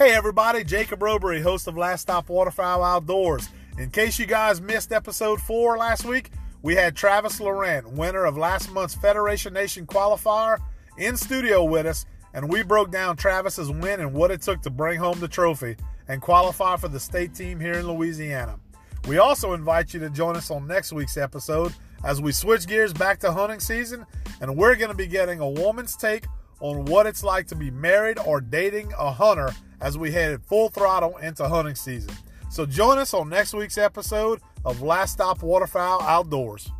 Hey everybody, Jacob Robery, host of Last Stop Waterfowl Outdoors. In case you guys missed episode four last week, we had Travis Laurent, winner of last month's Federation Nation qualifier, in studio with us, and we broke down Travis's win and what it took to bring home the trophy and qualify for the state team here in Louisiana. We also invite you to join us on next week's episode as we switch gears back to hunting season, and we're going to be getting a woman's take on what it's like to be married or dating a hunter as we head full throttle into hunting season. So join us on next week's episode of Last Stop Waterfowl Outdoors.